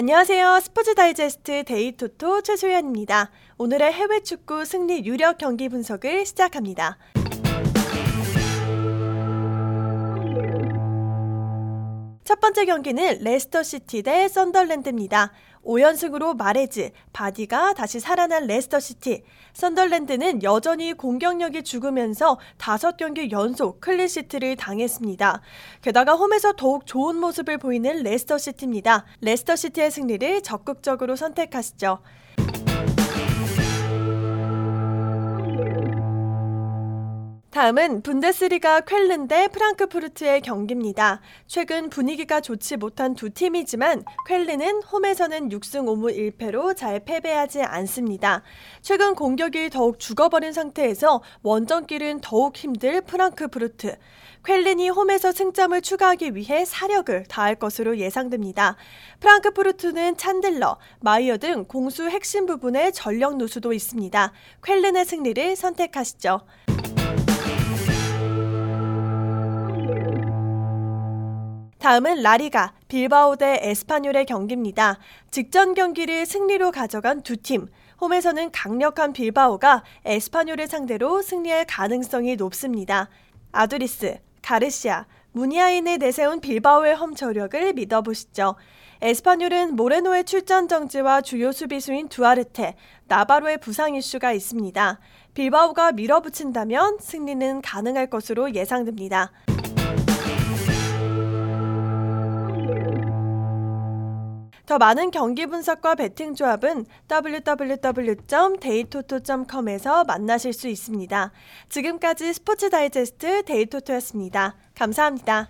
안녕하세요. 스포츠 다이제스트 데이토토 최소연입니다. 오늘의 해외 축구 승리 유력 경기 분석을 시작합니다. 첫 번째 경기는 레스터 시티 대 썬덜랜드입니다. 5연승으로 마레즈, 바디가 다시 살아난 레스터 시티. 썬덜랜드는 여전히 공격력이 죽으면서 5경기 연속 clean sheet를 당했습니다. 게다가 홈에서 더욱 좋은 모습을 보이는 레스터 시티입니다. 레스터 시티의 승리를 적극적으로 선택하시죠. 다음은 분데스리가 쾰른 대 프랑크푸르트의 경기입니다. 최근 분위기가 좋지 못한 두 팀이지만 쾰른은 홈에서는 6승 5무 1패로 잘 패배하지 않습니다. 최근 공격이 더욱 죽어버린 상태에서 원정길은 더욱 힘들 프랑크푸르트. 쾰른이 홈에서 승점을 추가하기 위해 사력을 다할 것으로 예상됩니다. 프랑크푸르트는 찬들러, 마이어 등 공수 핵심 부분의 전력 누수도 있습니다. 쾰른의 승리를 선택하시죠. 다음은 라리가 빌바오 대 에스파뇰의 경기입니다. 직전 경기를 승리로 가져간 두 팀. 홈에서는 강력한 빌바오가 에스파뇰을 상대로 승리할 가능성이 높습니다. 아두리스, 가르시아, 무니아인을 내세운 빌바오의 홈 저력을 믿어보시죠. 에스파뇰은 모레노의 출전 정지와 주요 수비수인 두아르테, 나바로의 부상 이슈가 있습니다. 빌바오가 밀어붙인다면 승리는 가능할 것으로 예상됩니다. 더 많은 경기 분석과 베팅 조합은 www.데이토토.com에서 만나실 수 있습니다. 지금까지 스포츠 다이제스트 데이토토였습니다. 감사합니다.